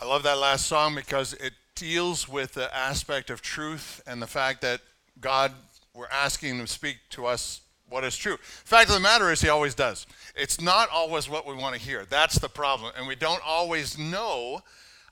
I love that last song because it deals with the aspect of truth and the fact that God, we're asking him to speak to us what is true. Fact of the matter is, he always does. It's not always what we want to hear. That's the problem. And we don't always know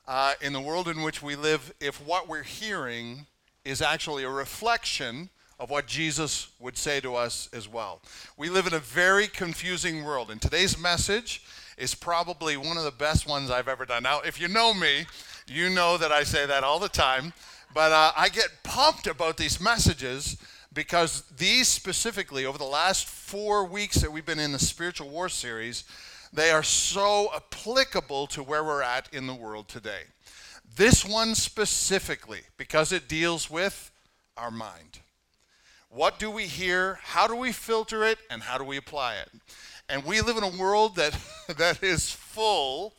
uh, in the world in which we live if what we're hearing is actually a reflection of what Jesus would say to us as well. We live in a very confusing world, and today's message is probably one of the best ones I've ever done. Now, if you know me, you know that I say that all the time, but uh, I get pumped about these messages because these specifically, over the last four weeks that we've been in the spiritual war series, they are so applicable to where we're at in the world today. This one specifically, because it deals with our mind. What do we hear? How do we filter it? And how do we apply it? And we live in a world that, that is full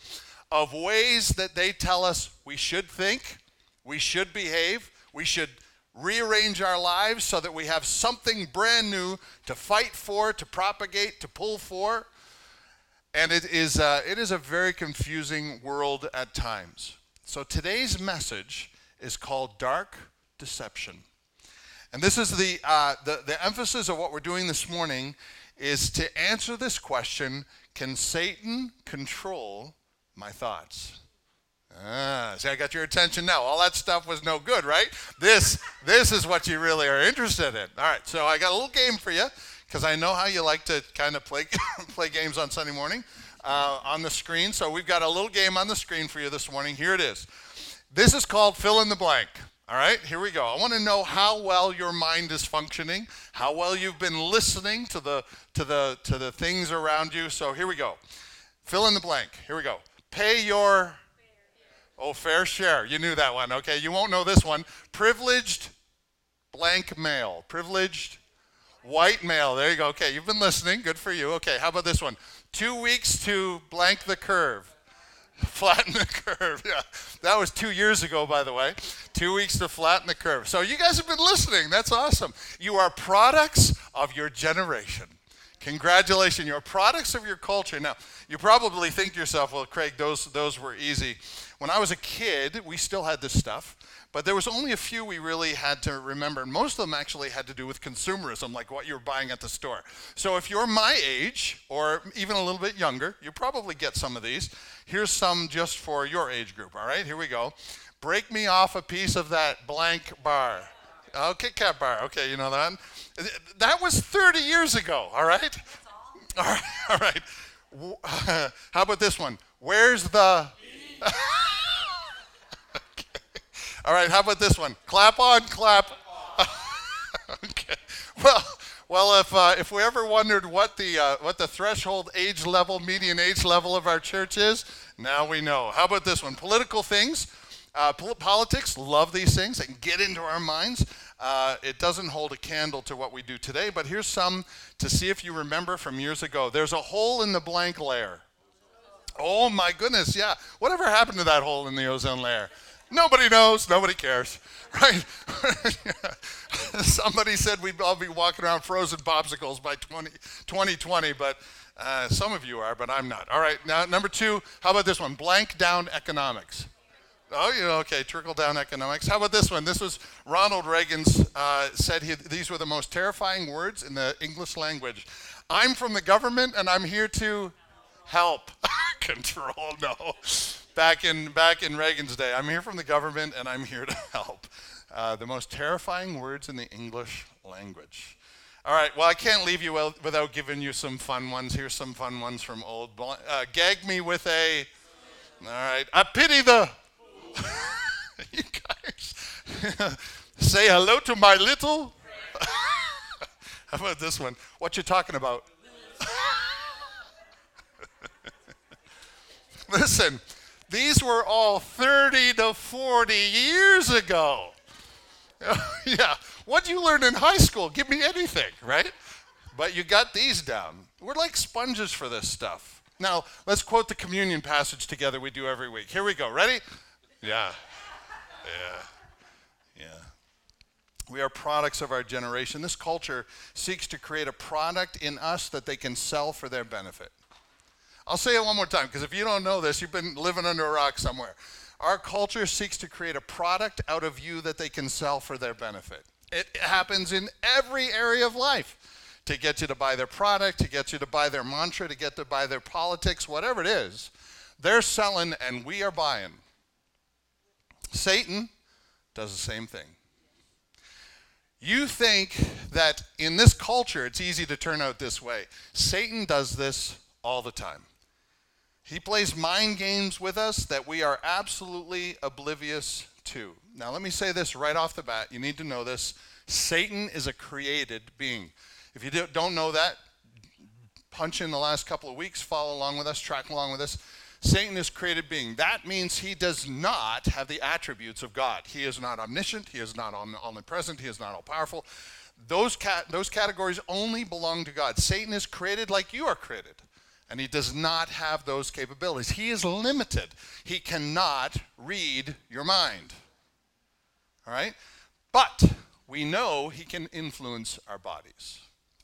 of ways that they tell us we should think, we should behave, we should rearrange our lives so that we have something brand new to fight for, to propagate, to pull for. And it is, uh, it is a very confusing world at times. So today's message is called Dark Deception. And this is the, uh, the, the emphasis of what we're doing this morning is to answer this question Can Satan control my thoughts? Ah, see, I got your attention now. All that stuff was no good, right? This, this is what you really are interested in. All right, so I got a little game for you because I know how you like to kind of play, play games on Sunday morning uh, on the screen. So we've got a little game on the screen for you this morning. Here it is. This is called fill in the blank. All right, here we go. I want to know how well your mind is functioning, how well you've been listening to the to the to the things around you. So here we go. Fill in the blank. Here we go. Pay your Oh, fair share. You knew that one. Okay, you won't know this one. Privileged blank male. Privileged white male. There you go. Okay, you've been listening. Good for you. Okay, how about this one? Two weeks to blank the curve. Flatten the curve. Yeah. That was two years ago, by the way. Two weeks to flatten the curve. So you guys have been listening. That's awesome. You are products of your generation. Congratulations. You're products of your culture. Now, you probably think to yourself, well, Craig, those, those were easy. When I was a kid, we still had this stuff, but there was only a few we really had to remember. And most of them actually had to do with consumerism, like what you were buying at the store. So if you're my age, or even a little bit younger, you probably get some of these. Here's some just for your age group, all right? Here we go. Break me off a piece of that blank bar. Oh, Kit Kat bar. Okay, you know that? That was 30 years ago, all right? All right, all right. How about this one? Where's the. All right, how about this one? Clap on, clap. okay. Well, well, if uh, if we ever wondered what the uh, what the threshold age level, median age level of our church is, now we know. How about this one? Political things. Uh, politics, love these things. Can get into our minds. Uh, it doesn't hold a candle to what we do today, but here's some to see if you remember from years ago. There's a hole in the blank layer. Oh my goodness, yeah. Whatever happened to that hole in the ozone layer? Nobody knows. Nobody cares. Right? Somebody said we'd all be walking around frozen popsicles by 20, 2020, but uh, some of you are, but I'm not. All right, now number two, how about this one? Blank down economics. Oh, yeah, okay, trickle down economics. How about this one? This was Ronald Reagan's, uh, said he, these were the most terrifying words in the English language. I'm from the government and I'm here to help. Control, no back in back in Reagan's day. I'm here from the government and I'm here to help. Uh, the most terrifying words in the English language. All right. Well, I can't leave you without giving you some fun ones. Here's some fun ones from old. Uh, gag me with a. All right. I pity the. you guys. Say hello to my little. How about this one? What you talking about? Listen, these were all 30 to 40 years ago. yeah. What you learn in high school? Give me anything, right? But you got these down. We're like sponges for this stuff. Now, let's quote the communion passage together we do every week. Here we go. Ready? Yeah. Yeah. Yeah. We are products of our generation. This culture seeks to create a product in us that they can sell for their benefit. I'll say it one more time because if you don't know this, you've been living under a rock somewhere. Our culture seeks to create a product out of you that they can sell for their benefit. It happens in every area of life to get you to buy their product, to get you to buy their mantra, to get to buy their politics, whatever it is. They're selling and we are buying. Satan does the same thing. You think that in this culture it's easy to turn out this way. Satan does this all the time. He plays mind games with us that we are absolutely oblivious to. Now, let me say this right off the bat. You need to know this. Satan is a created being. If you don't know that, punch in the last couple of weeks, follow along with us, track along with us. Satan is created being. That means he does not have the attributes of God. He is not omniscient, he is not omnipresent, he is not all powerful. Those, those categories only belong to God. Satan is created like you are created, and he does not have those capabilities. He is limited. He cannot read your mind. All right? But we know he can influence our bodies.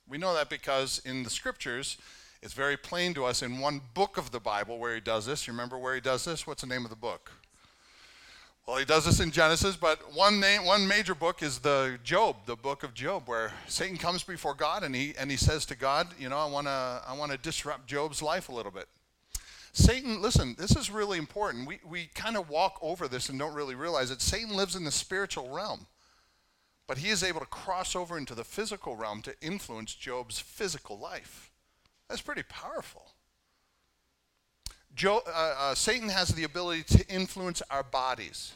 We know that because in the scriptures, it's very plain to us in one book of the Bible where he does this. You remember where he does this? What's the name of the book? Well, he does this in Genesis, but one name, one major book is the Job, the book of Job, where Satan comes before God and he and he says to God, you know, I want to I want to disrupt Job's life a little bit. Satan, listen, this is really important. We we kind of walk over this and don't really realize it. Satan lives in the spiritual realm. But he is able to cross over into the physical realm to influence Job's physical life. That's pretty powerful. Uh, uh, Satan has the ability to influence our bodies.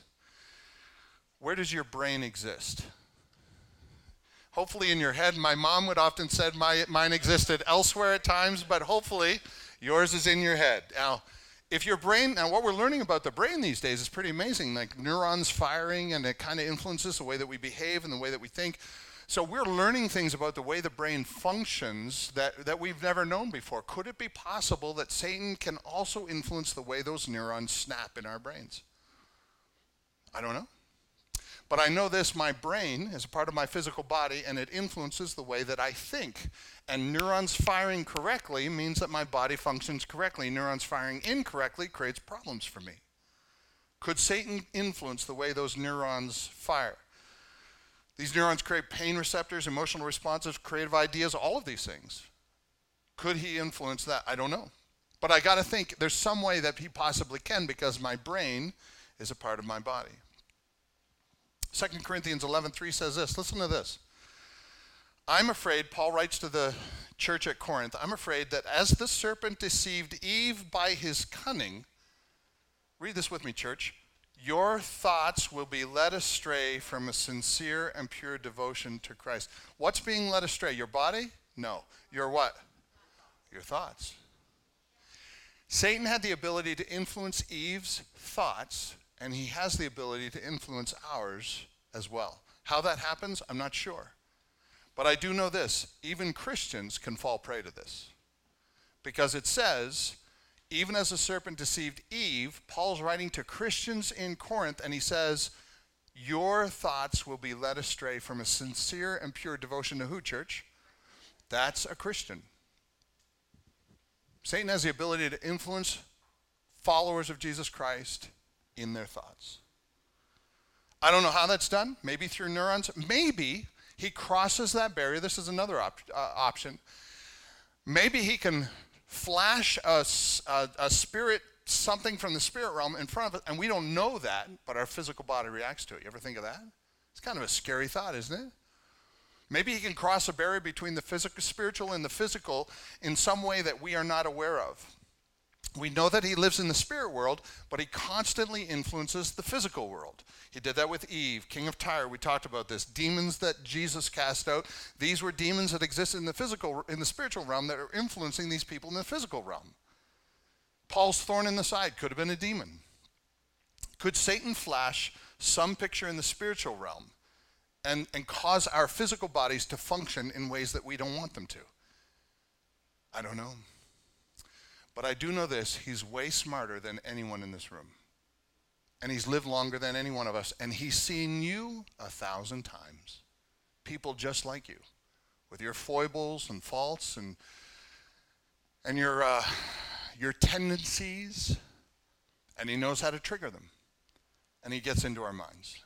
Where does your brain exist? Hopefully, in your head. My mom would often said my, mine existed elsewhere at times, but hopefully, yours is in your head. Now, if your brain, now what we're learning about the brain these days is pretty amazing, like neurons firing, and it kind of influences the way that we behave and the way that we think. So we're learning things about the way the brain functions that, that we've never known before. Could it be possible that Satan can also influence the way those neurons snap in our brains? I don't know. But I know this my brain is a part of my physical body and it influences the way that I think. And neurons firing correctly means that my body functions correctly. Neurons firing incorrectly creates problems for me. Could Satan influence the way those neurons fire? These neurons create pain receptors, emotional responses, creative ideas, all of these things. Could he influence that? I don't know. But I got to think there's some way that he possibly can because my brain is a part of my body. 2 Corinthians 11:3 says this. Listen to this. I'm afraid, Paul writes to the church at Corinth, I'm afraid that as the serpent deceived Eve by his cunning, read this with me, church. Your thoughts will be led astray from a sincere and pure devotion to Christ. What's being led astray? Your body? No. Your what? Your thoughts. Satan had the ability to influence Eve's thoughts, and he has the ability to influence ours as well. How that happens, I'm not sure. But I do know this even Christians can fall prey to this. Because it says, even as the serpent deceived Eve, Paul's writing to Christians in Corinth, and he says, Your thoughts will be led astray from a sincere and pure devotion to who, church? That's a Christian. Satan has the ability to influence followers of Jesus Christ in their thoughts. I don't know how that's done. Maybe through neurons. Maybe he crosses that barrier. This is another op- uh, option. Maybe he can flash a, a, a spirit, something from the spirit realm in front of us, and we don't know that, but our physical body reacts to it. You ever think of that? It's kind of a scary thought, isn't it? Maybe he can cross a barrier between the physical, spiritual and the physical in some way that we are not aware of. We know that he lives in the spirit world, but he constantly influences the physical world. He did that with Eve, king of Tyre. We talked about this. Demons that Jesus cast out. These were demons that existed in the physical, in the spiritual realm that are influencing these people in the physical realm. Paul's thorn in the side could have been a demon. Could Satan flash some picture in the spiritual realm and, and cause our physical bodies to function in ways that we don't want them to? I don't know. But I do know this he's way smarter than anyone in this room. And he's lived longer than any one of us. And he's seen you a thousand times. People just like you, with your foibles and faults and, and your, uh, your tendencies. And he knows how to trigger them. and he gets into our minds.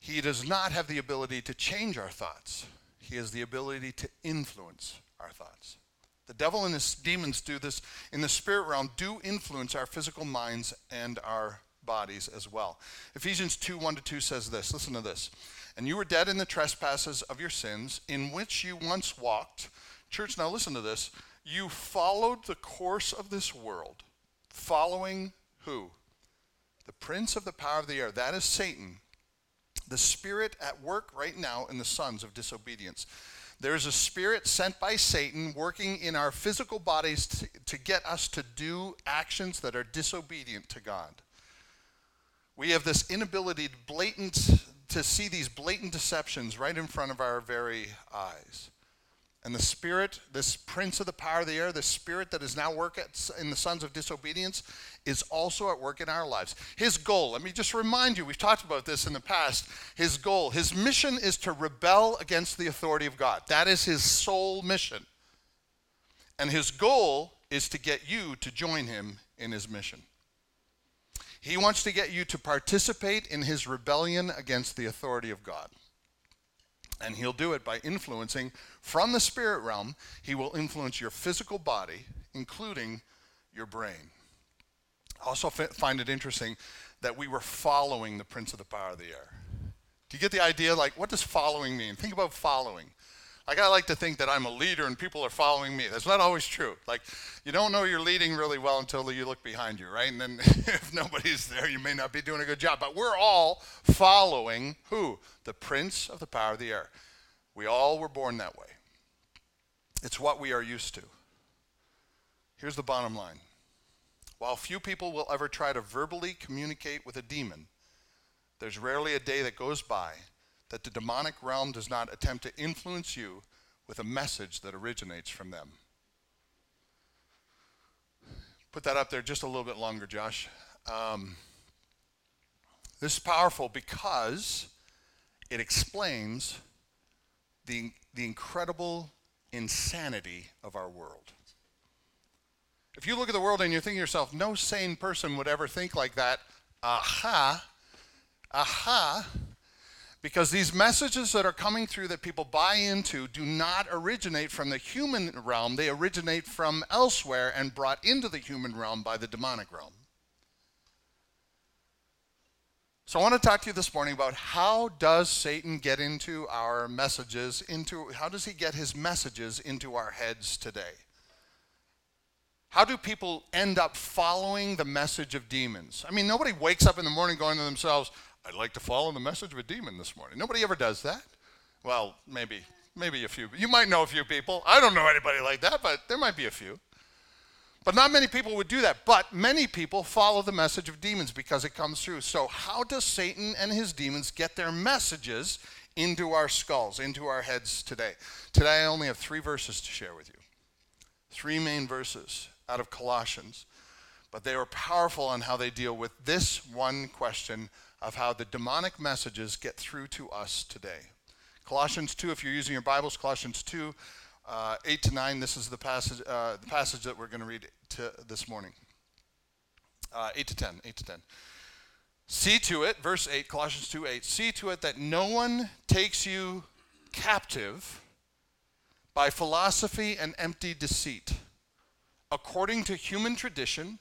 He does not have the ability to change our thoughts, he has the ability to influence our thoughts. The devil and his demons do this in the spirit realm, do influence our physical minds and our bodies as well. Ephesians 2 1 to 2 says this listen to this. And you were dead in the trespasses of your sins, in which you once walked. Church, now listen to this. You followed the course of this world, following who? The prince of the power of the air. That is Satan, the spirit at work right now in the sons of disobedience. There's a spirit sent by Satan working in our physical bodies to, to, get us to do actions that are disobedient to God. We have this inability to blatant to see these blatant deceptions right in front of our very eyes. And the spirit, this prince of the power of the air, the spirit that is now work in the sons of disobedience, is also at work in our lives. His goal, let me just remind you, we've talked about this in the past. His goal, his mission is to rebel against the authority of God. That is his sole mission. And his goal is to get you to join him in his mission. He wants to get you to participate in his rebellion against the authority of God. And he'll do it by influencing from the spirit realm, he will influence your physical body, including your brain. I also find it interesting that we were following the prince of the power of the air. Do you get the idea? Like, what does following mean? Think about following. Like, I like to think that I'm a leader and people are following me. That's not always true. Like, you don't know you're leading really well until you look behind you, right? And then if nobody's there, you may not be doing a good job. But we're all following who? The prince of the power of the air. We all were born that way. It's what we are used to. Here's the bottom line while few people will ever try to verbally communicate with a demon, there's rarely a day that goes by that the demonic realm does not attempt to influence you with a message that originates from them. Put that up there just a little bit longer, Josh. Um, this is powerful because it explains the, the incredible insanity of our world. If you look at the world and you're thinking to yourself, no sane person would ever think like that, aha, aha, because these messages that are coming through that people buy into do not originate from the human realm, they originate from elsewhere and brought into the human realm by the demonic realm. So I want to talk to you this morning about how does Satan get into our messages into how does he get his messages into our heads today? How do people end up following the message of demons? I mean, nobody wakes up in the morning going to themselves, I'd like to follow the message of a demon this morning. Nobody ever does that. Well, maybe, maybe a few. You might know a few people. I don't know anybody like that, but there might be a few. But not many people would do that. But many people follow the message of demons because it comes through. So, how does Satan and his demons get their messages into our skulls, into our heads today? Today, I only have three verses to share with you. Three main verses out of Colossians. But they are powerful on how they deal with this one question of how the demonic messages get through to us today. Colossians 2, if you're using your Bibles, Colossians 2, uh, 8 to 9, this is the passage, uh, the passage that we're going to read to this morning. Uh, 8 to 10, 8 to 10. See to it, verse 8, Colossians 2 8, see to it that no one takes you captive by philosophy and empty deceit, according to human tradition.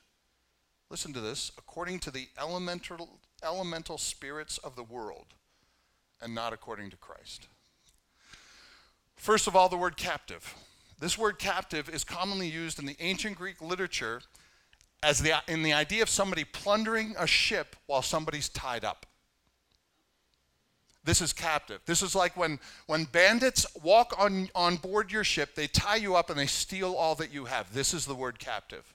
Listen to this according to the elemental elemental spirits of the world and not according to Christ. First of all, the word captive. This word captive is commonly used in the ancient Greek literature as the, in the idea of somebody plundering a ship while somebody's tied up. This is captive. This is like when, when bandits walk on, on board your ship, they tie you up and they steal all that you have. This is the word captive.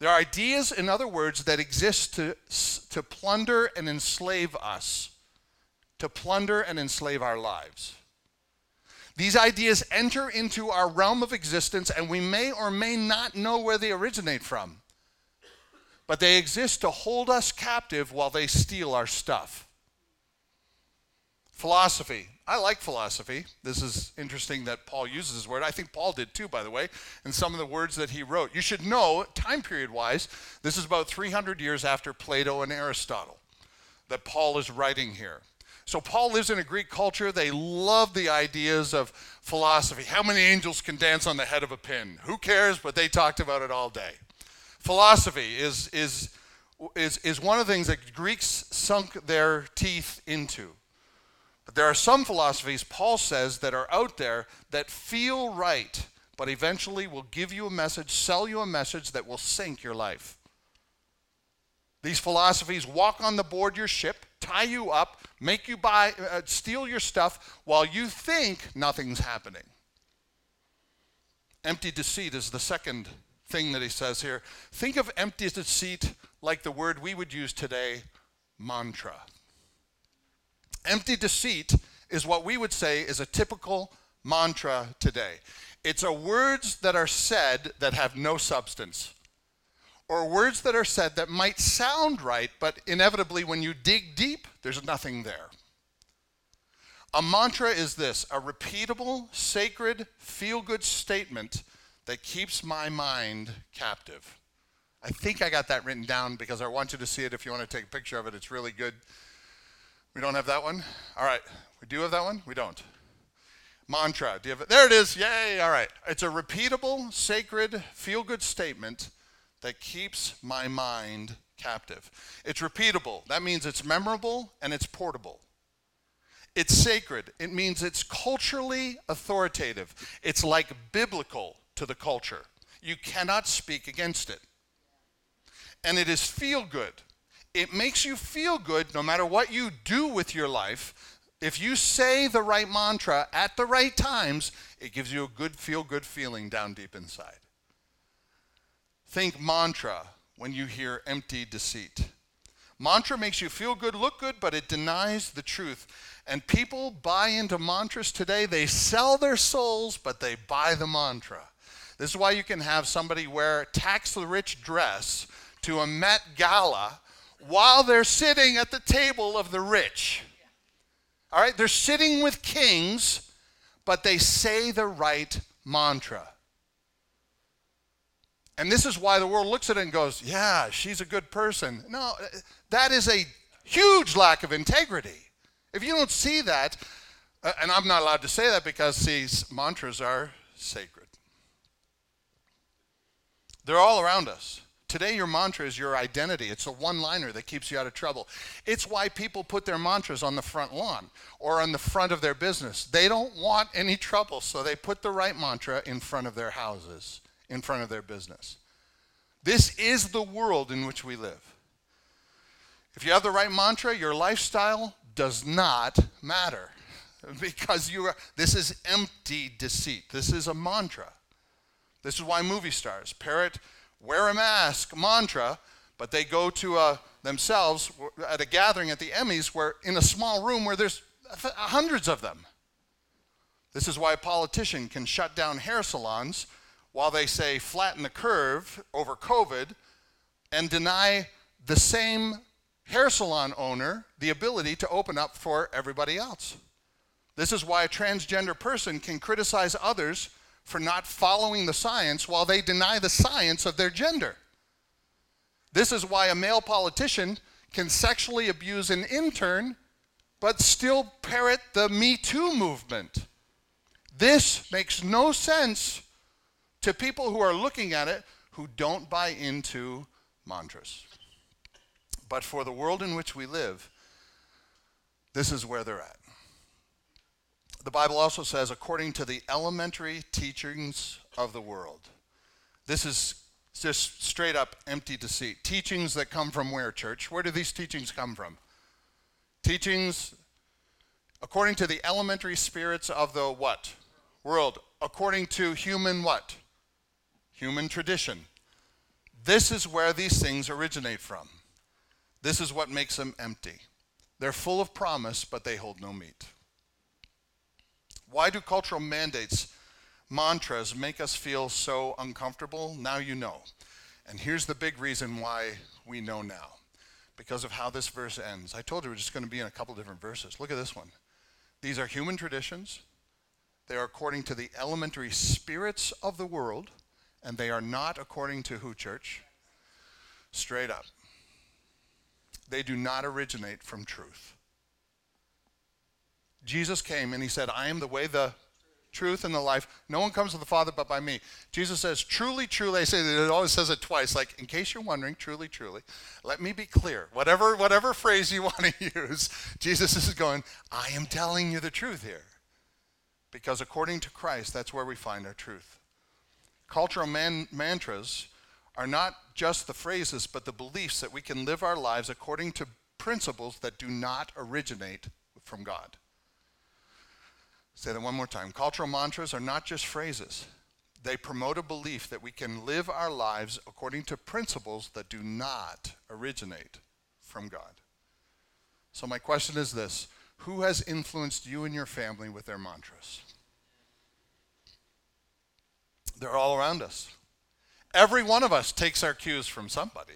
There are ideas, in other words, that exist to, to plunder and enslave us, to plunder and enslave our lives. These ideas enter into our realm of existence, and we may or may not know where they originate from. But they exist to hold us captive while they steal our stuff. Philosophy. I like philosophy. This is interesting that Paul uses this word. I think Paul did too, by the way, in some of the words that he wrote. You should know, time period wise, this is about 300 years after Plato and Aristotle that Paul is writing here. So Paul lives in a Greek culture. They love the ideas of philosophy. How many angels can dance on the head of a pin? Who cares? But they talked about it all day. Philosophy is, is, is, is one of the things that Greeks sunk their teeth into. But there are some philosophies, Paul says, that are out there that feel right, but eventually will give you a message, sell you a message that will sink your life. These philosophies walk on the board your ship, tie you up, make you buy, uh, steal your stuff while you think nothing's happening. Empty deceit is the second thing that he says here. Think of empty deceit like the word we would use today, mantra. Empty deceit is what we would say is a typical mantra today. It's a words that are said that have no substance or words that are said that might sound right, but inevitably, when you dig deep, there's nothing there. A mantra is this a repeatable, sacred, feel good statement that keeps my mind captive. I think I got that written down because I want you to see it if you want to take a picture of it. It's really good. We don't have that one? All right. We do have that one? We don't. Mantra. Do you have it? There it is. Yay. All right. It's a repeatable, sacred, feel good statement that keeps my mind captive. It's repeatable. That means it's memorable and it's portable. It's sacred. It means it's culturally authoritative. It's like biblical to the culture. You cannot speak against it. And it is feel good. It makes you feel good no matter what you do with your life. If you say the right mantra at the right times, it gives you a good feel good feeling down deep inside. Think mantra when you hear empty deceit. Mantra makes you feel good, look good, but it denies the truth. And people buy into mantras today. They sell their souls, but they buy the mantra. This is why you can have somebody wear tax the rich dress to a Met Gala while they're sitting at the table of the rich. All right, they're sitting with kings, but they say the right mantra. And this is why the world looks at it and goes, yeah, she's a good person. No, that is a huge lack of integrity. If you don't see that, uh, and I'm not allowed to say that because these mantras are sacred. They're all around us. Today, your mantra is your identity. It's a one liner that keeps you out of trouble. It's why people put their mantras on the front lawn or on the front of their business. They don't want any trouble, so they put the right mantra in front of their houses in front of their business. This is the world in which we live. If you have the right mantra, your lifestyle does not matter because you are this is empty deceit. This is a mantra. This is why movie stars parrot wear a mask mantra, but they go to a, themselves at a gathering at the Emmys where in a small room where there's hundreds of them. This is why a politician can shut down hair salons while they say flatten the curve over COVID and deny the same hair salon owner the ability to open up for everybody else. This is why a transgender person can criticize others for not following the science while they deny the science of their gender. This is why a male politician can sexually abuse an intern but still parrot the Me Too movement. This makes no sense to people who are looking at it who don't buy into mantras. But for the world in which we live, this is where they're at. The Bible also says, according to the elementary teachings of the world. This is just straight up empty deceit. Teachings that come from where, church? Where do these teachings come from? Teachings according to the elementary spirits of the what? World. According to human what? human tradition. This is where these things originate from. This is what makes them empty. They're full of promise, but they hold no meat. Why do cultural mandates, mantras, make us feel so uncomfortable? Now you know. And here's the big reason why we know now because of how this verse ends. I told you we're just going to be in a couple different verses. Look at this one. These are human traditions. They are according to the elementary spirits of the world, and they are not according to who, church? Straight up. They do not originate from truth. Jesus came and he said, I am the way, the truth, and the life. No one comes to the Father but by me. Jesus says, truly, truly, I say that it always says it twice, like in case you're wondering, truly, truly, let me be clear. Whatever, whatever phrase you want to use, Jesus is going, I am telling you the truth here. Because according to Christ, that's where we find our truth. Cultural man- mantras are not just the phrases, but the beliefs that we can live our lives according to principles that do not originate from God. Say that one more time. Cultural mantras are not just phrases, they promote a belief that we can live our lives according to principles that do not originate from God. So, my question is this Who has influenced you and your family with their mantras? They're all around us. Every one of us takes our cues from somebody.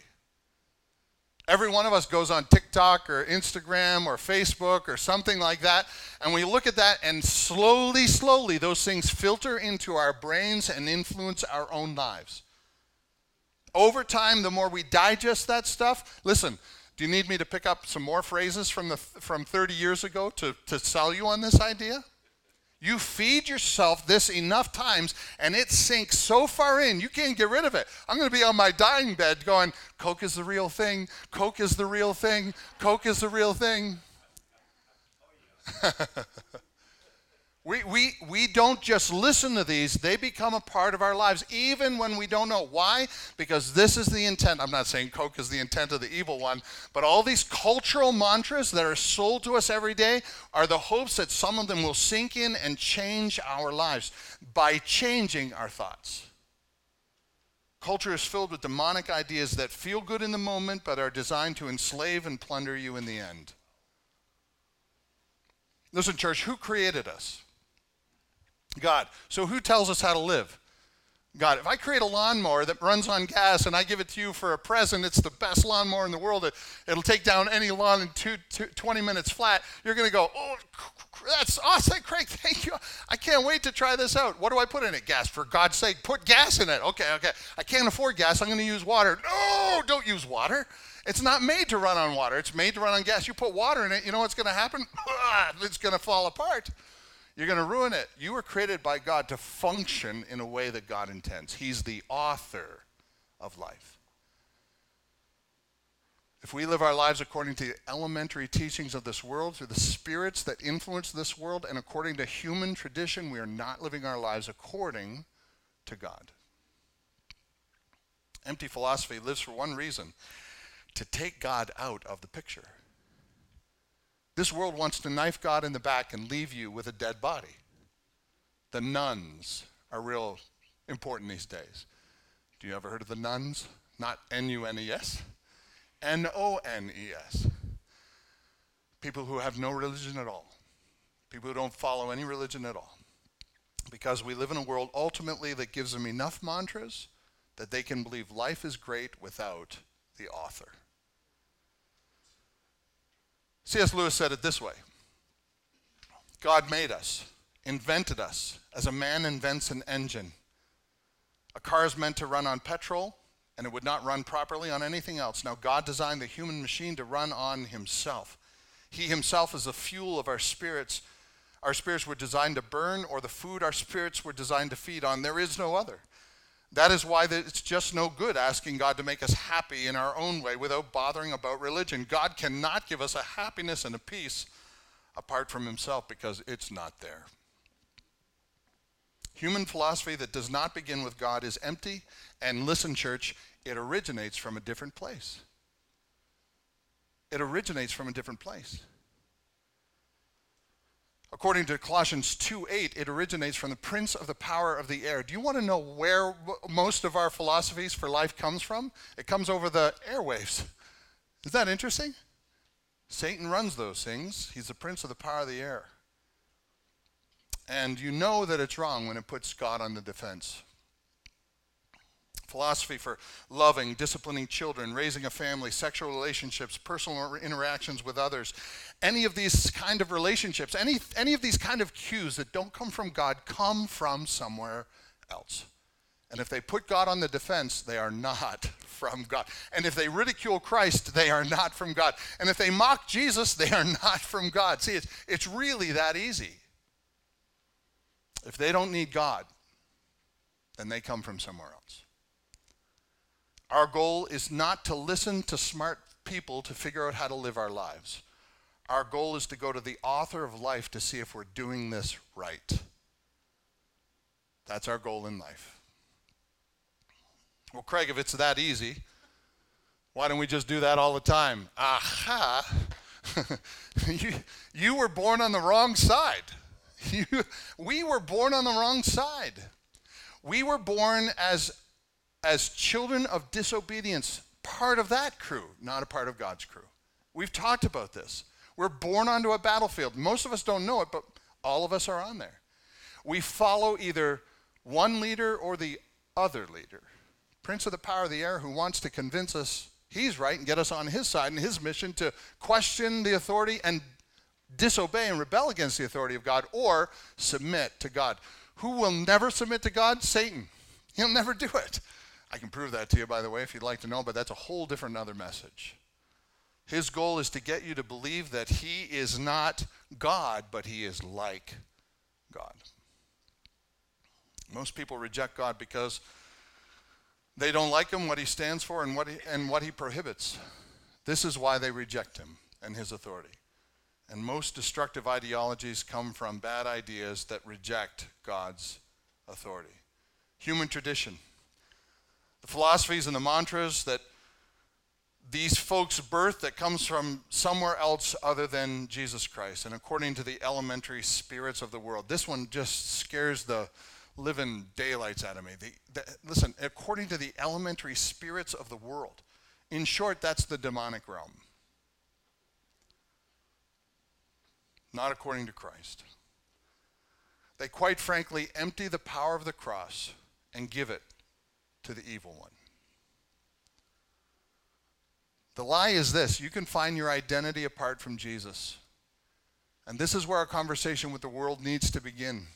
Every one of us goes on TikTok or Instagram or Facebook or something like that, and we look at that, and slowly, slowly, those things filter into our brains and influence our own lives. Over time, the more we digest that stuff, listen, do you need me to pick up some more phrases from, the, from 30 years ago to, to sell you on this idea? You feed yourself this enough times and it sinks so far in, you can't get rid of it. I'm going to be on my dying bed going, Coke is the real thing, Coke is the real thing, Coke is the real thing. We, we, we don't just listen to these, they become a part of our lives, even when we don't know. Why? Because this is the intent. I'm not saying Coke is the intent of the evil one, but all these cultural mantras that are sold to us every day are the hopes that some of them will sink in and change our lives by changing our thoughts. Culture is filled with demonic ideas that feel good in the moment, but are designed to enslave and plunder you in the end. Listen, church, who created us? God. So who tells us how to live? God. If I create a lawnmower that runs on gas and I give it to you for a present, it's the best lawnmower in the world. It, will take down any lawn in two, two, 20 minutes flat. You're going to go, oh, that's awesome, Craig. Thank you. I can't wait to try this out. What do I put in it? Gas. For God's sake, put gas in it. Okay, okay. I can't afford gas. I'm going to use water. No, don't use water. It's not made to run on water. It's made to run on gas. You put water in it, you know what's going to happen? It's going to fall apart. You're going to ruin it. You were created by God to function in a way that God intends. He's the author of life. If we live our lives according to the elementary teachings of this world, through the spirits that influence this world, and according to human tradition, we are not living our lives according to God. Empty philosophy lives for one reason to take God out of the picture. This world wants to knife God in the back and leave you with a dead body. The nones are real important these days. Do you ever heard of the nones? Not N U N E S, N O N E S. People who have no religion at all. People who don't follow any religion at all. Because we live in a world ultimately that gives them enough mantras that they can believe life is great without the author. C.S. Lewis said it this way God made us, invented us, as a man invents an engine. A car is meant to run on petrol, and it would not run properly on anything else. Now, God designed the human machine to run on Himself. He Himself is the fuel of our spirits. Our spirits were designed to burn, or the food our spirits were designed to feed on. There is no other. That is why it's just no good asking God to make us happy in our own way without bothering about religion. God cannot give us a happiness and a peace apart from Himself because it's not there. Human philosophy that does not begin with God is empty, and listen, church, it originates from a different place. It originates from a different place. According to Colossians 2:8, it originates from the prince of the power of the air. Do you want to know where most of our philosophies for life comes from? It comes over the airwaves. Is that interesting? Satan runs those things. He's the prince of the power of the air. And you know that it's wrong when it puts God on the defense. Philosophy for loving, disciplining children, raising a family, sexual relationships, personal interactions with others. Any of these kind of relationships, any, any of these kind of cues that don't come from God come from somewhere else. And if they put God on the defense, they are not from God. And if they ridicule Christ, they are not from God. And if they mock Jesus, they are not from God. See, it's, it's really that easy. If they don't need God, then they come from somewhere else. Our goal is not to listen to smart people to figure out how to live our lives. Our goal is to go to the author of life to see if we're doing this right. That's our goal in life. Well, Craig, if it's that easy, why don't we just do that all the time? Aha! you, you were born on the wrong side. You, we were born on the wrong side. We were born as as children of disobedience, part of that crew, not a part of God's crew. We've talked about this. We're born onto a battlefield. Most of us don't know it, but all of us are on there. We follow either one leader or the other leader. Prince of the power of the air who wants to convince us he's right and get us on his side in his mission to question the authority and disobey and rebel against the authority of God or submit to God. Who will never submit to God? Satan. He'll never do it. I can prove that to you, by the way, if you'd like to know, but that's a whole different other message. His goal is to get you to believe that he is not God, but he is like God. Most people reject God because they don't like him, what he stands for, and what he, and what he prohibits. This is why they reject him and his authority. And most destructive ideologies come from bad ideas that reject God's authority. Human tradition the philosophies and the mantras that these folks birth that comes from somewhere else other than Jesus Christ and according to the elementary spirits of the world. This one just scares the living daylights out of me. The, the, listen, according to the elementary spirits of the world. In short, that's the demonic realm. Not according to Christ. They quite frankly empty the power of the cross and give it to the evil one. The lie is this you can find your identity apart from Jesus. And this is where our conversation with the world needs to begin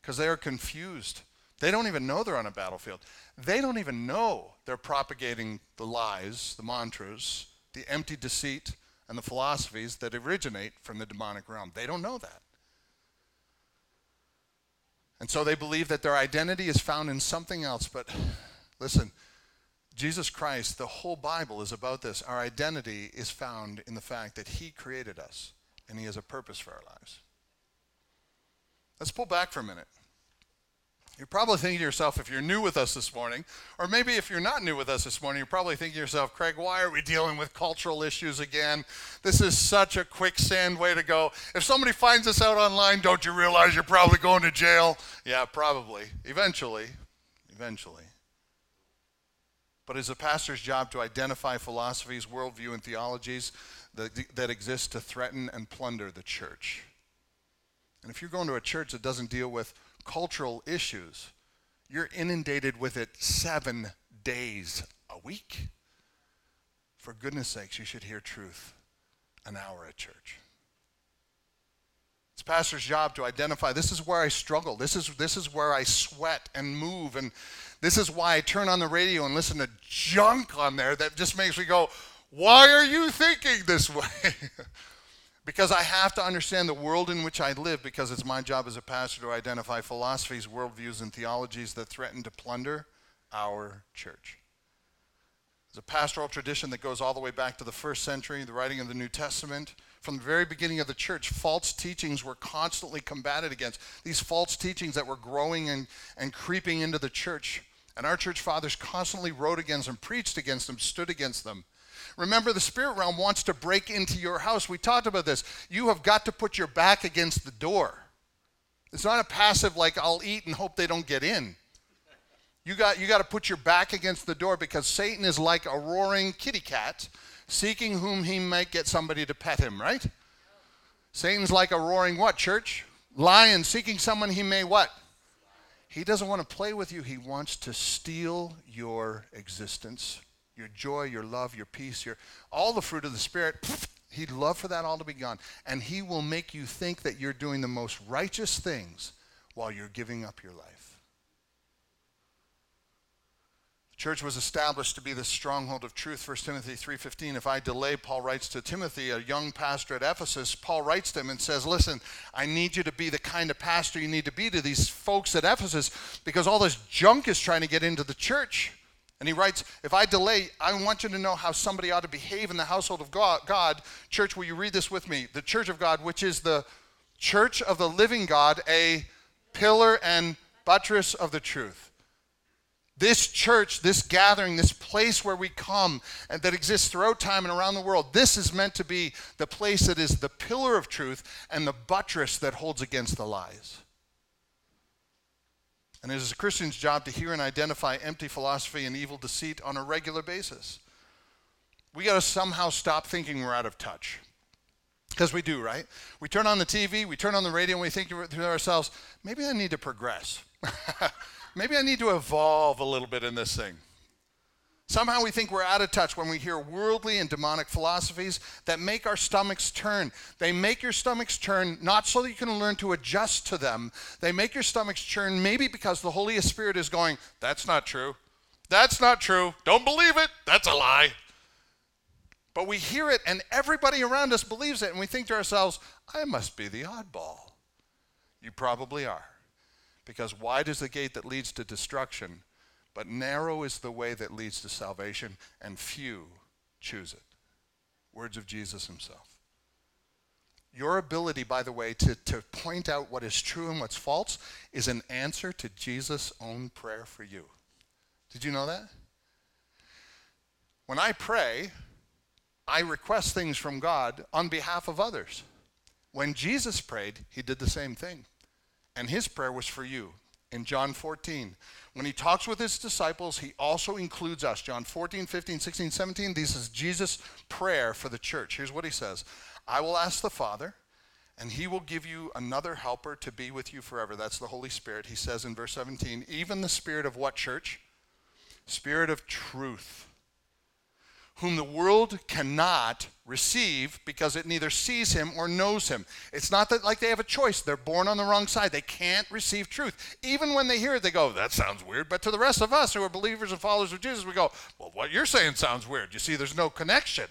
because they are confused. They don't even know they're on a battlefield. They don't even know they're propagating the lies, the mantras, the empty deceit, and the philosophies that originate from the demonic realm. They don't know that. And so they believe that their identity is found in something else, but Listen, Jesus Christ, the whole Bible is about this. Our identity is found in the fact that He created us and He has a purpose for our lives. Let's pull back for a minute. You're probably thinking to yourself, if you're new with us this morning, or maybe if you're not new with us this morning, you're probably thinking to yourself, Craig, why are we dealing with cultural issues again? This is such a quicksand way to go. If somebody finds us out online, don't you realize you're probably going to jail? Yeah, probably. Eventually. Eventually. But it's a pastor's job to identify philosophies, worldview, and theologies that, that exist to threaten and plunder the church. And if you're going to a church that doesn't deal with cultural issues, you're inundated with it seven days a week. For goodness sakes, you should hear truth an hour at church. It's pastor's job to identify this is where I struggle. This is, this is where I sweat and move and this is why I turn on the radio and listen to junk on there that just makes me go, why are you thinking this way? because I have to understand the world in which I live because it's my job as a pastor to identify philosophies, worldviews, and theologies that threaten to plunder our church. There's a pastoral tradition that goes all the way back to the first century, the writing of the New Testament. From the very beginning of the church, false teachings were constantly combated against. These false teachings that were growing and, and creeping into the church. And our church fathers constantly wrote against them, preached against them, stood against them. Remember, the spirit realm wants to break into your house. We talked about this. You have got to put your back against the door. It's not a passive, like, I'll eat and hope they don't get in. You got, you got to put your back against the door because Satan is like a roaring kitty cat seeking whom he might get somebody to pet him, right? Satan's like a roaring what, church? Lion seeking someone he may what? He doesn't want to play with you. He wants to steal your existence, your joy, your love, your peace, your all the fruit of the Spirit. He'd love for that all to be gone. And he will make you think that you're doing the most righteous things while you're giving up your life. Church was established to be the stronghold of truth 1 timothy 3.15 if i delay paul writes to timothy a young pastor at ephesus. Paul writes to him and says listen i need you to be the kind of pastor you need to be to these folks at ephesus because all this junk is trying to get into the church. And he writes if i delay i want you to know how somebody ought to behave in the household of god, god. Church will you read this with me? The church of god which is the church of the living god a pillar and buttress of the truth this church, this gathering, this place where we come and that exists throughout time and around the world, this is meant to be the place that is the pillar of truth and the buttress that holds against the lies. And it is a Christian's job to hear and identify empty philosophy and evil deceit on a regular basis. We got to somehow stop thinking we're out of touch. Because we do, right? We turn on the TV, we turn on the radio, and we think to ourselves, maybe I need to progress. maybe I need to evolve a little bit in this thing. Somehow we think we're out of touch when we hear worldly and demonic philosophies that make our stomachs turn. They make your stomachs turn not so that you can learn to adjust to them. They make your stomachs churn maybe because the Holy Spirit is going, That's not true. That's not true. Don't believe it. That's a lie. But we hear it and everybody around us believes it, and we think to ourselves, I must be the oddball. You probably are. Because wide is the gate that leads to destruction, but narrow is the way that leads to salvation, and few choose it. Words of Jesus himself. Your ability, by the way, to, to point out what is true and what's false is an answer to Jesus' own prayer for you. Did you know that? When I pray, I request things from God on behalf of others. When Jesus prayed, he did the same thing. And his prayer was for you in John 14. When he talks with his disciples, he also includes us. John 14, 15, 16, 17. This is Jesus' prayer for the church. Here's what he says I will ask the Father, and he will give you another helper to be with you forever. That's the Holy Spirit. He says in verse 17, even the Spirit of what church? Spirit of truth whom the world cannot receive because it neither sees him or knows him. It's not that like they have a choice. They're born on the wrong side. They can't receive truth. Even when they hear it, they go, that sounds weird. But to the rest of us who are believers and followers of Jesus, we go, well, what you're saying sounds weird. You see, there's no connection.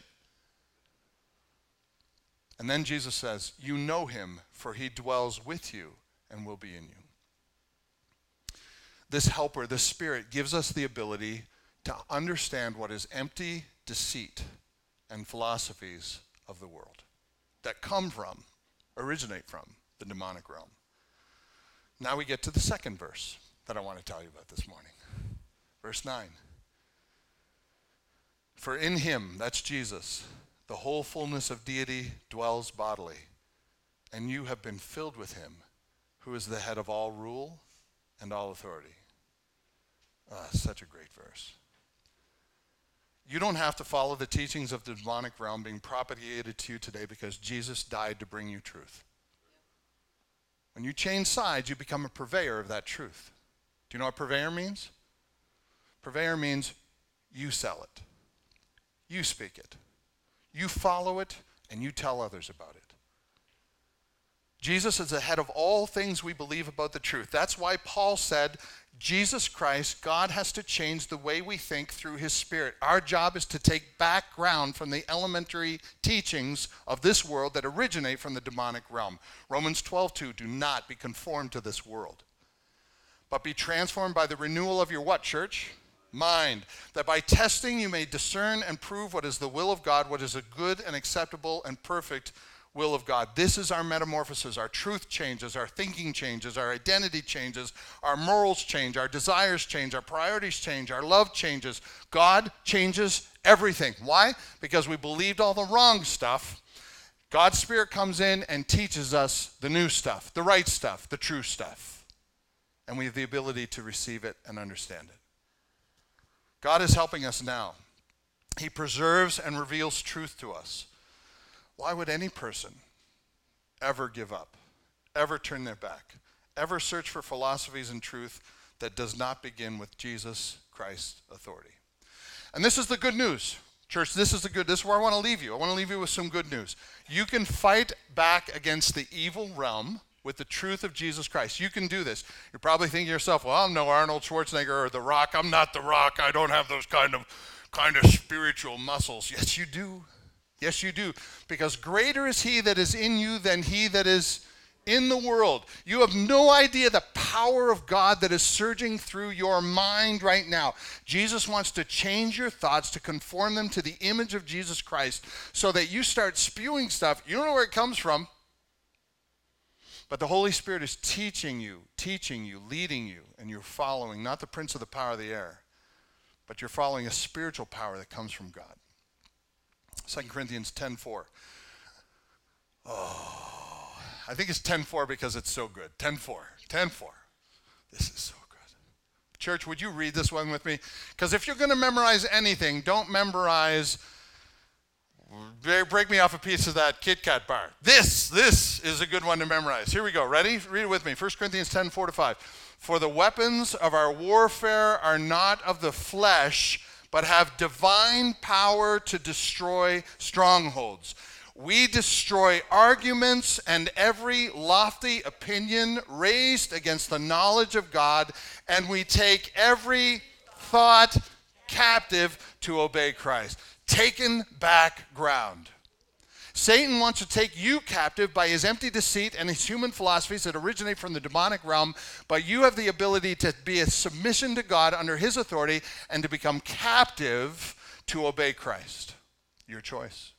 And then Jesus says, You know him, for he dwells with you and will be in you. This helper, this spirit, gives us the ability to understand what is empty deceit and philosophies of the world that come from, originate from, the demonic realm. Now we get to the second verse that I want to tell you about this morning. Verse 9. For in him, that's Jesus, the whole fullness of deity dwells bodily, and you have been filled with him, who is the head of all rule and all authority. Ah, such a great verse. You don't have to follow the teachings of the demonic realm being propagated to you today because Jesus died to bring you truth. When you change sides, you become a purveyor of that truth. Do you know what purveyor means? Purveyor means you sell it, you speak it, you follow it, and you tell others about it. Jesus is the head of all things we believe about the truth. That's why Paul said Jesus Christ, God has to change the way we think through his spirit. Our job is to take background from the elementary teachings of this world that originate from the demonic realm. Romans 12:2 do not be conformed to this world, but be transformed by the renewal of your what, church? Mind, that by testing you may discern and prove what is the will of God, what is a good and acceptable and perfect will of God. This is our metamorphosis. Our truth changes, our thinking changes, our identity changes, our morals change, our desires change, our priorities change, our love changes. God changes everything. Why? Because we believed all the wrong stuff. God's Spirit comes in and teaches us the new stuff, the right stuff, the true stuff. And we have the ability to receive it and understand it. God is helping us now. He preserves and reveals truth to us. Why would any person ever give up, ever turn their back, ever search for philosophies and truth that does not begin with Jesus Christ's authority. And this is the good news. Church, this is the good. This is where I want to leave you. I want to leave you with some good news. You can fight back against the evil realm with the truth of Jesus Christ. You can do this. You're probably thinking to yourself, "Well, I'm no Arnold Schwarzenegger or The Rock. I'm not The Rock. I don't have those kind of kind of spiritual muscles." Yes, you do. Yes, you do. Because greater is he that is in you than he that is in the world. You have no idea the power of God that is surging through your mind right now. Jesus wants to change your thoughts to conform them to the image of Jesus Christ so that you start spewing stuff. You don't know where it comes from, but the Holy Spirit is teaching you, teaching you, leading you, and you're following not the prince of the power of the air, but you're following a spiritual power that comes from God. 2 Corinthians 10:4. Oh, I think it's 10:4 because it's so good. 10:4. 10:4. This is so good. Church, would you read this one with me? Because if you're going to memorize anything, don't memorize break me off a piece of that Kit Kat bar. This, this is a good one to memorize. Here we go. Ready? Read it with me. 1 Corinthians 10, 4 to 5. For the weapons of our warfare are not of the flesh, but have divine power to destroy strongholds. We destroy arguments and every lofty opinion raised against the knowledge of God, and we take every thought captive to obey Christ. Taken back ground. Satan wants to take you captive by his empty deceit and his human philosophies that originate from the demonic realm, but you have the ability to be a submission to God under his authority and to become captive to obey Christ. Your choice.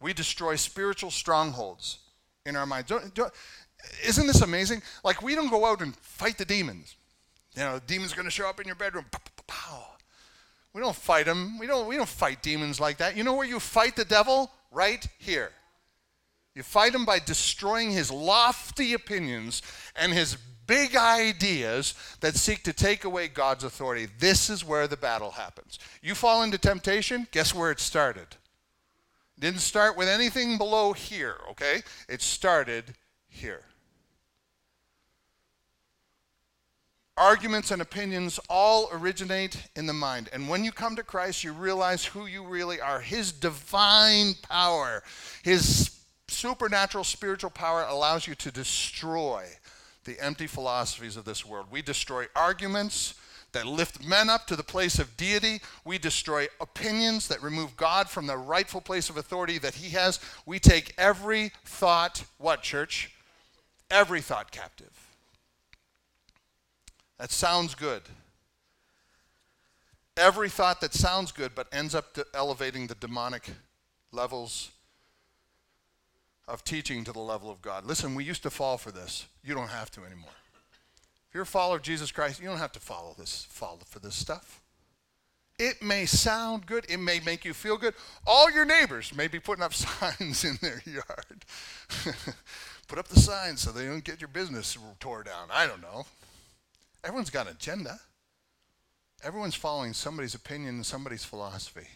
We destroy spiritual strongholds in our minds. Don't, don't, isn't this amazing? Like, we don't go out and fight the demons. You know, the demon's going to show up in your bedroom. Pow, We don't fight them. We don't, we don't fight demons like that. You know where you fight the devil? Right here. You fight him by destroying his lofty opinions and his big ideas that seek to take away God's authority. This is where the battle happens. You fall into temptation, guess where it started? Didn't start with anything below here, okay? It started here. Arguments and opinions all originate in the mind. And when you come to Christ, you realize who you really are. His divine power, His supernatural spiritual power allows you to destroy the empty philosophies of this world. We destroy arguments, that lift men up to the place of deity. We destroy opinions that remove God from the rightful place of authority that he has. We take every thought, what, church? Every thought captive. That sounds good. Every thought that sounds good but ends up elevating the demonic levels of teaching to the level of God. Listen, we used to fall for this. You don't have to anymore. If you're a follower of Jesus Christ, you don't have to follow this, follow for this stuff. It may sound good, it may make you feel good. All your neighbors may be putting up signs in their yard. Put up the signs so they don't get your business tore down. I don't know. Everyone's got an agenda. Everyone's following somebody's opinion and somebody's philosophy.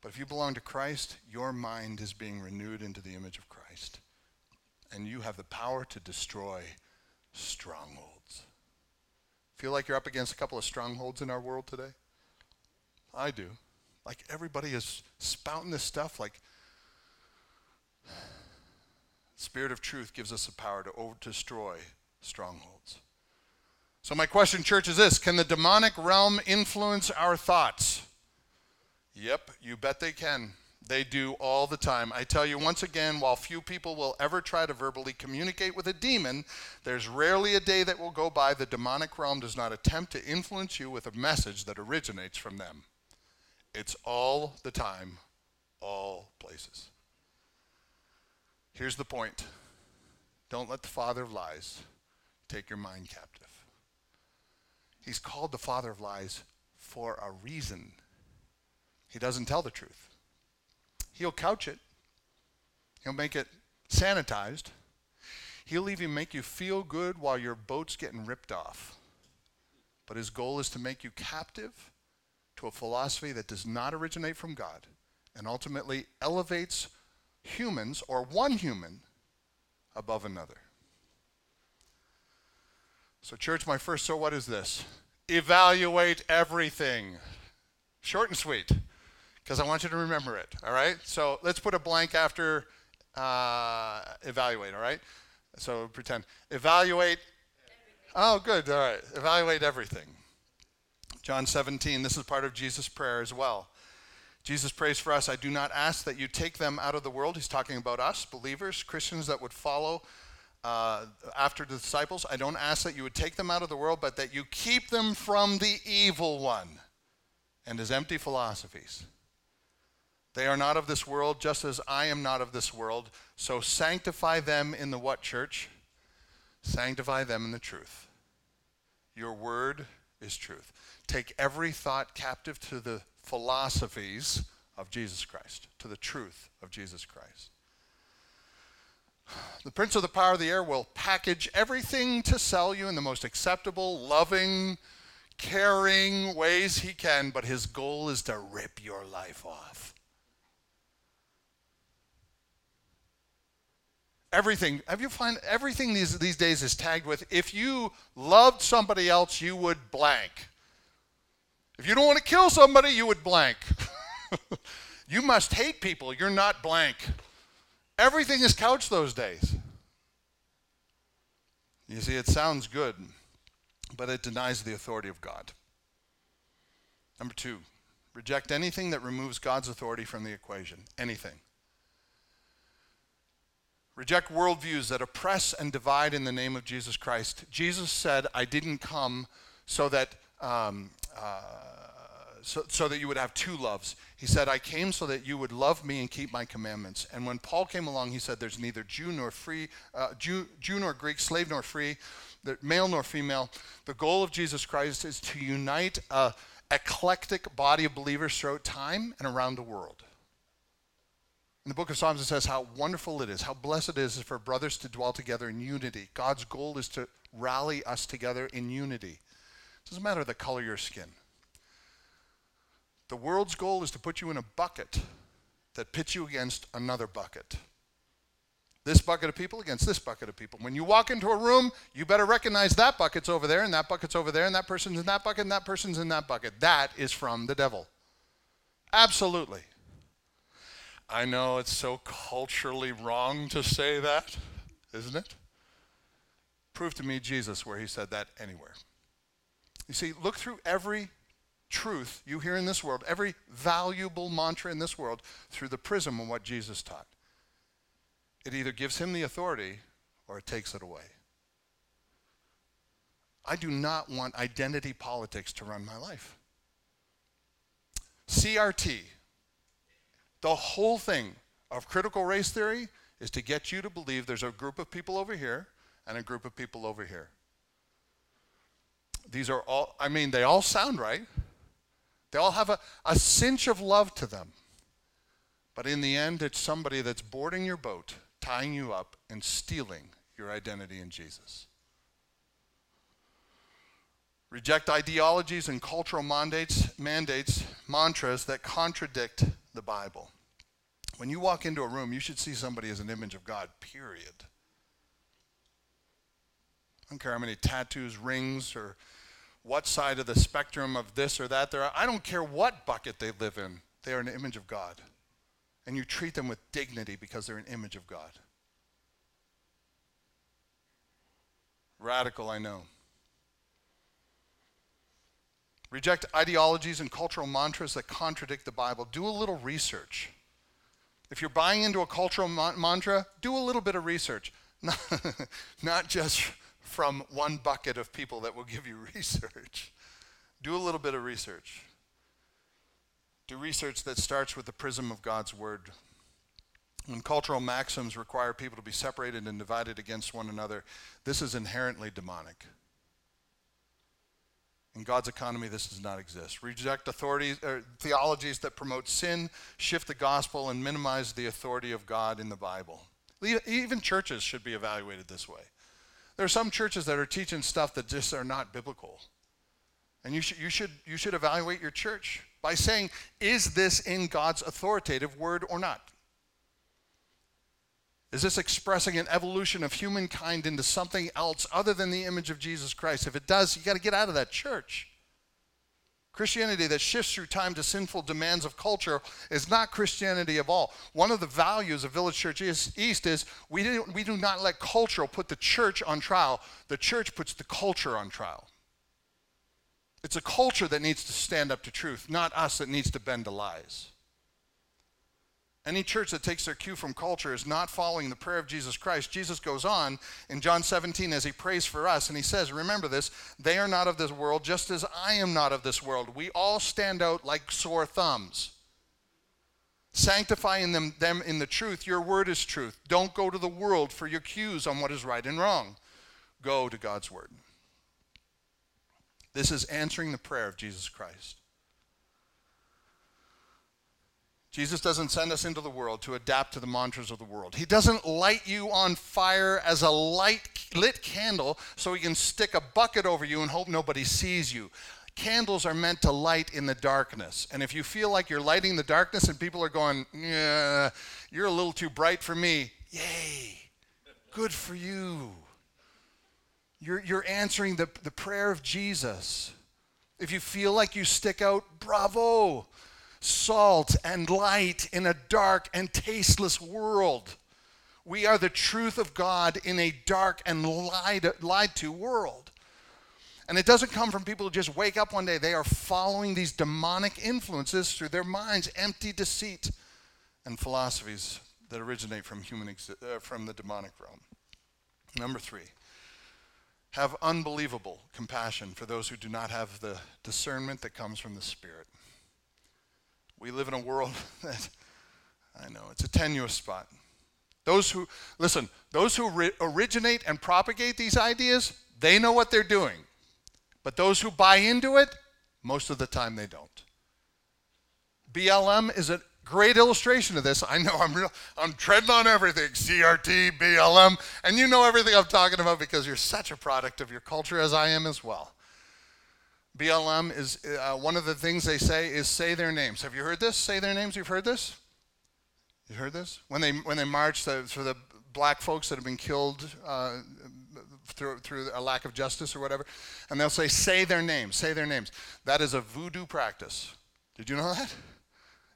But if you belong to Christ, your mind is being renewed into the image of Christ. And you have the power to destroy strongholds. Feel like you're up against a couple of strongholds in our world today? I do. Like everybody is spouting this stuff like Spirit of truth gives us the power to over- destroy strongholds. So my question church is this, can the demonic realm influence our thoughts? Yep, you bet they can. They do all the time. I tell you once again, while few people will ever try to verbally communicate with a demon, there's rarely a day that will go by the demonic realm does not attempt to influence you with a message that originates from them. It's all the time, all places. Here's the point don't let the father of lies take your mind captive. He's called the father of lies for a reason. He doesn't tell the truth. He'll couch it. He'll make it sanitized. He'll even make you feel good while your boat's getting ripped off. But his goal is to make you captive to a philosophy that does not originate from God and ultimately elevates humans or one human above another. So, church, my first so what is this? Evaluate everything. Short and sweet, because I want you to remember it, all right? So, let's put a blank after uh, evaluate, all right? So, pretend. Evaluate. Oh, good, all right. Evaluate everything. John 17, this is part of Jesus' prayer as well. Jesus prays for us. I do not ask that you take them out of the world. He's talking about us, believers, Christians that would follow uh, after the disciples. I don't ask that you would take them out of the world, but that you keep them from the evil one and his empty philosophies. They are not of this world, just as I am not of this world. So sanctify them in the what, church? Sanctify them in the truth. Your word is truth. Take every thought captive to the philosophies of Jesus Christ, to the truth of Jesus Christ. The prince of the power of the air will package everything to sell you in the most acceptable, loving, caring ways he can, but his goal is to rip your life off. Everything, have you find everything these, these days is tagged with if you loved somebody else, you would blank. If you don't want to kill somebody, you would blank. you must hate people. You're not blank. Everything is couched those days. You see, it sounds good, but it denies the authority of God. Number two, reject anything that removes God's authority from the equation. Anything. Reject worldviews that oppress and divide in the name of Jesus Christ. Jesus said, I didn't come so that um, uh, so, so that you would have two loves. He said, I came so that you would love me and keep my commandments. And when Paul came along, he said, There's neither Jew nor free, uh, Jew, Jew nor Greek, slave nor free, male nor female. The goal of Jesus Christ is to unite a eclectic body of believers throughout time and around the world. In the book of Psalms, it says how wonderful it is, how blessed it is for brothers to dwell together in unity. God's goal is to rally us together in unity. It doesn't matter the color of your skin. The world's goal is to put you in a bucket that pits you against another bucket. This bucket of people against this bucket of people. When you walk into a room, you better recognize that bucket's over there, and that bucket's over there, and that person's in that bucket, and that person's in that bucket. That is from the devil. Absolutely. I know it's so culturally wrong to say that, isn't it? Prove to me Jesus where he said that anywhere. You see, look through every truth you hear in this world, every valuable mantra in this world, through the prism of what Jesus taught. It either gives him the authority or it takes it away. I do not want identity politics to run my life. CRT, the whole thing of critical race theory is to get you to believe there's a group of people over here and a group of people over here. These are all, I mean, they all sound right. They all have a, a cinch of love to them. But in the end, it's somebody that's boarding your boat, tying you up, and stealing your identity in Jesus. Reject ideologies and cultural mandates, mandates, mantras that contradict the Bible. When you walk into a room, you should see somebody as an image of God, period. I don't care how many tattoos, rings, or what side of the spectrum of this or that they're I don't care what bucket they live in. They are an image of God. And you treat them with dignity because they're an image of God. Radical, I know. Reject ideologies and cultural mantras that contradict the Bible. Do a little research. If you're buying into a cultural ma- mantra, do a little bit of research. Not, not just from one bucket of people that will give you research. Do a little bit of research. Do research that starts with the prism of God's Word. When cultural maxims require people to be separated and divided against one another, this is inherently demonic. In God's economy, this does not exist. Reject authorities, or uh, theologies that promote sin, shift the gospel, and minimize the authority of God in the Bible. Even churches should be evaluated this way. There are some churches that are teaching stuff that just are not biblical. And you should, you should, you should evaluate your church by saying, is this in God's authoritative word or not? Is this expressing an evolution of humankind into something else other than the image of Jesus Christ? If it does, you got to get out of that church. Christianity that shifts through time to sinful demands of culture is not Christianity of all. One of the values of Village Church East is we, didn't, we do not let culture put the church on trial. The church puts the culture on trial. It's a culture that needs to stand up to truth, not us that needs to bend to lies. Any church that takes their cue from culture is not following the prayer of Jesus Christ. Jesus goes on in John 17 as he prays for us, and he says, Remember this, they are not of this world, just as I am not of this world. We all stand out like sore thumbs. Sanctifying them, them in the truth. Your word is truth. Don't go to the world for your cues on what is right and wrong. Go to God's word. This is answering the prayer of Jesus Christ. Jesus doesn't send us into the world to adapt to the mantras of the world. He doesn't light you on fire as a light lit candle so he can stick a bucket over you and hope nobody sees you. Candles are meant to light in the darkness. And if you feel like you're lighting the darkness and people are going, you're a little too bright for me, yay, good for you. You're, you're answering the, the prayer of Jesus. If you feel like you stick out, bravo salt and light in a dark and tasteless world. We are the truth of God in a dark and lied, lied to world. And it doesn't come from people who just wake up one day. They are following these demonic influences through their minds, empty deceit and philosophies that originate from human uh, from the demonic realm. Number 3. Have unbelievable compassion for those who do not have the discernment that comes from the Spirit. We live in a world that, I know, it's a tenuous spot. Those who, listen, those who ri- originate and propagate these ideas, they know what they're doing. But those who buy into it, most of the time they don't. BLM is a great illustration of this. I know I'm real, I'm treading on everything, CRT, BLM, and you know everything I'm talking about because you're such a product of your culture as I am as well. BLM is uh, one of the things they say is say their names. Have you heard this? Say their names. You've heard this? You heard this? When they when they march the, for the black folks that have been killed uh, through through a lack of justice or whatever, and they'll say say their names. Say their names. That is a voodoo practice. Did you know that?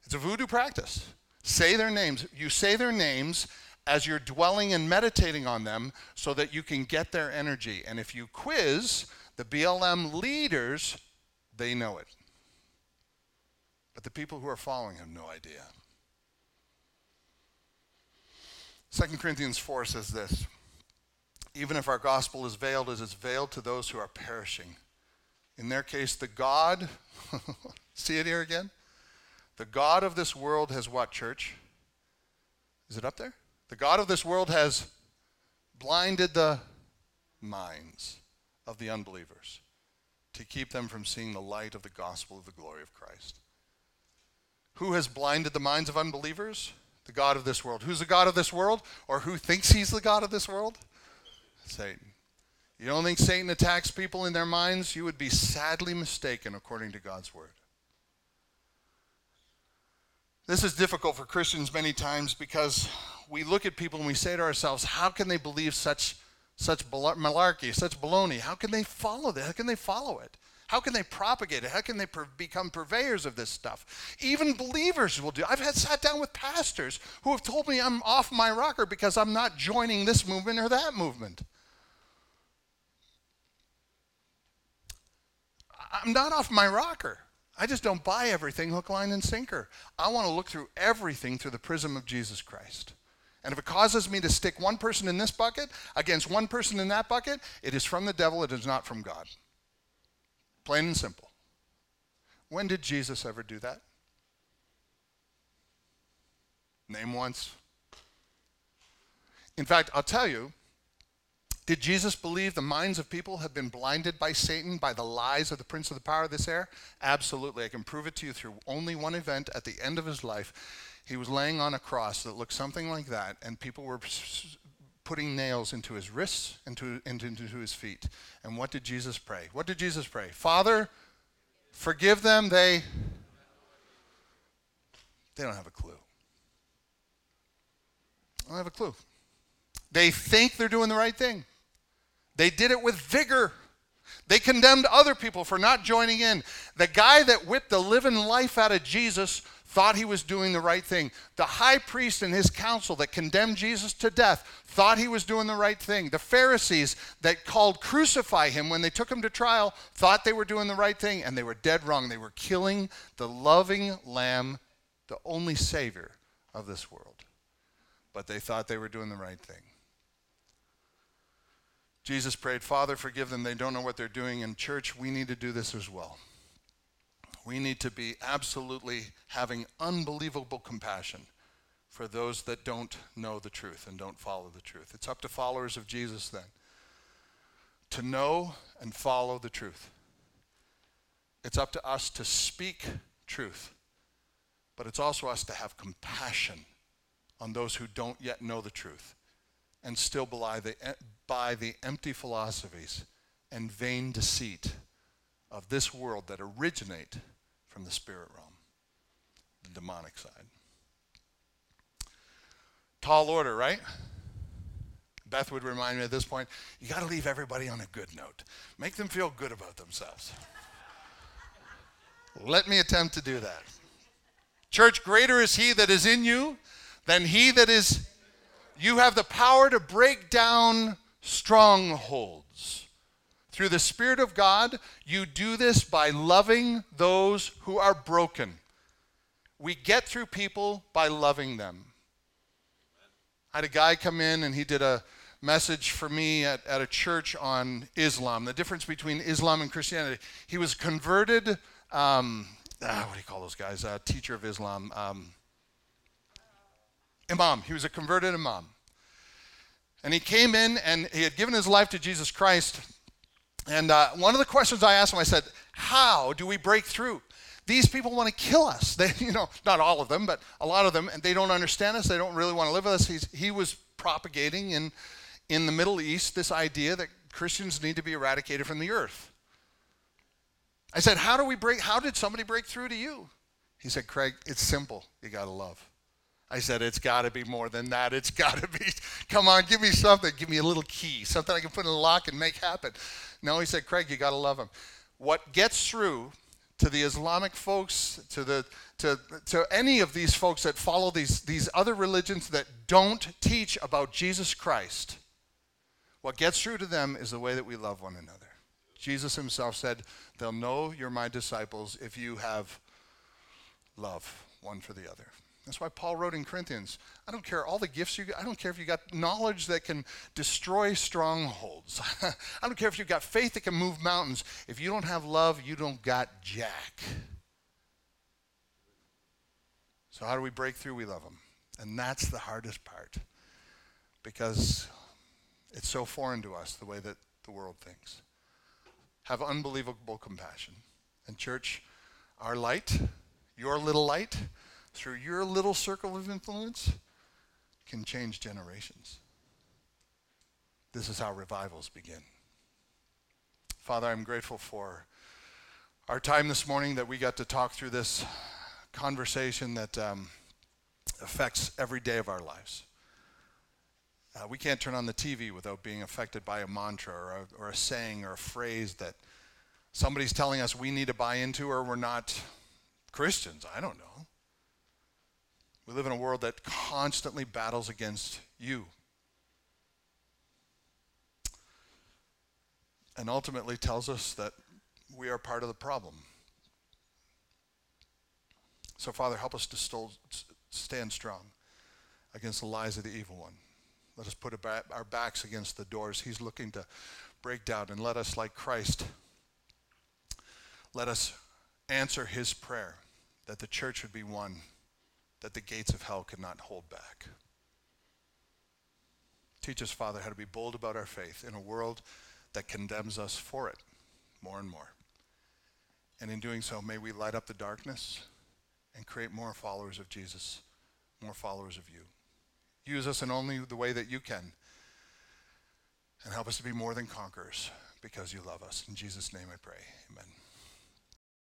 It's a voodoo practice. Say their names. You say their names as you're dwelling and meditating on them so that you can get their energy. And if you quiz the BLM leaders, they know it. But the people who are following have no idea. 2 Corinthians 4 says this Even if our gospel is veiled, as it is veiled to those who are perishing. In their case, the God, see it here again? The God of this world has what, church? Is it up there? The God of this world has blinded the minds of the unbelievers to keep them from seeing the light of the gospel of the glory of Christ. Who has blinded the minds of unbelievers? The God of this world. Who's the God of this world? Or who thinks he's the God of this world? Satan. You don't think Satan attacks people in their minds? You would be sadly mistaken according to God's word. This is difficult for Christians many times because we look at people and we say to ourselves, how can they believe such such malarkey, such baloney. How can they follow that? How can they follow it? How can they propagate it? How can they become purveyors of this stuff? Even believers will do. I've had sat down with pastors who have told me I'm off my rocker because I'm not joining this movement or that movement. I'm not off my rocker. I just don't buy everything hook, line, and sinker. I want to look through everything through the prism of Jesus Christ. And if it causes me to stick one person in this bucket against one person in that bucket, it is from the devil, it is not from God. Plain and simple. When did Jesus ever do that? Name once. In fact, I'll tell you, did Jesus believe the minds of people have been blinded by Satan by the lies of the prince of the power of this air? Absolutely. I can prove it to you through only one event at the end of his life he was laying on a cross that looked something like that, and people were putting nails into his wrists and to, into, into his feet. And what did Jesus pray? What did Jesus pray? Father, forgive them. They they don't have a clue. I don't have a clue. They think they're doing the right thing. They did it with vigor. They condemned other people for not joining in. The guy that whipped the living life out of Jesus thought he was doing the right thing. The high priest and his council that condemned Jesus to death thought he was doing the right thing. The Pharisees that called crucify him when they took him to trial thought they were doing the right thing, and they were dead wrong. They were killing the loving lamb, the only Savior of this world. But they thought they were doing the right thing. Jesus prayed, Father, forgive them. They don't know what they're doing. In church, we need to do this as well. We need to be absolutely having unbelievable compassion for those that don't know the truth and don't follow the truth. It's up to followers of Jesus then to know and follow the truth. It's up to us to speak truth, but it's also us to have compassion on those who don't yet know the truth and still belie the, eh, by the empty philosophies and vain deceit of this world that originate from the spirit realm, the demonic side. Tall order, right? Beth would remind me at this point you got to leave everybody on a good note, make them feel good about themselves. Let me attempt to do that. Church, greater is he that is in you than he that is. You have the power to break down strongholds. Through the Spirit of God, you do this by loving those who are broken. We get through people by loving them. I had a guy come in and he did a message for me at, at a church on Islam, the difference between Islam and Christianity. He was converted, um, ah, what do you call those guys? A teacher of Islam. Um, imam. He was a converted imam. And he came in and he had given his life to Jesus Christ. And uh, one of the questions I asked him, I said, How do we break through? These people want to kill us. They, you know, not all of them, but a lot of them, and they don't understand us. They don't really want to live with us. He's, he was propagating in, in the Middle East this idea that Christians need to be eradicated from the earth. I said, How do we break? How did somebody break through to you? He said, Craig, it's simple. You got to love. I said, It's got to be more than that. It's got to be, come on, give me something. Give me a little key, something I can put in a lock and make happen. No, he said, Craig, you got to love them. What gets through to the Islamic folks, to, the, to, to any of these folks that follow these, these other religions that don't teach about Jesus Christ, what gets through to them is the way that we love one another. Jesus himself said, They'll know you're my disciples if you have love one for the other. That's why Paul wrote in Corinthians, I don't care all the gifts you got. I don't care if you got knowledge that can destroy strongholds. I don't care if you've got faith that can move mountains. If you don't have love, you don't got jack. So how do we break through? We love them. And that's the hardest part because it's so foreign to us the way that the world thinks. Have unbelievable compassion. And church, our light, your little light, through your little circle of influence can change generations. This is how revivals begin. Father, I'm grateful for our time this morning that we got to talk through this conversation that um, affects every day of our lives. Uh, we can't turn on the TV without being affected by a mantra or a, or a saying or a phrase that somebody's telling us we need to buy into or we're not Christians. I don't know. We live in a world that constantly battles against you. And ultimately tells us that we are part of the problem. So, Father, help us to stand strong against the lies of the evil one. Let us put our backs against the doors he's looking to break down, and let us, like Christ, let us answer his prayer that the church would be one that the gates of hell could not hold back. Teach us, Father, how to be bold about our faith in a world that condemns us for it more and more. And in doing so, may we light up the darkness and create more followers of Jesus, more followers of you. Use us in only the way that you can. And help us to be more than conquerors because you love us. In Jesus' name I pray. Amen.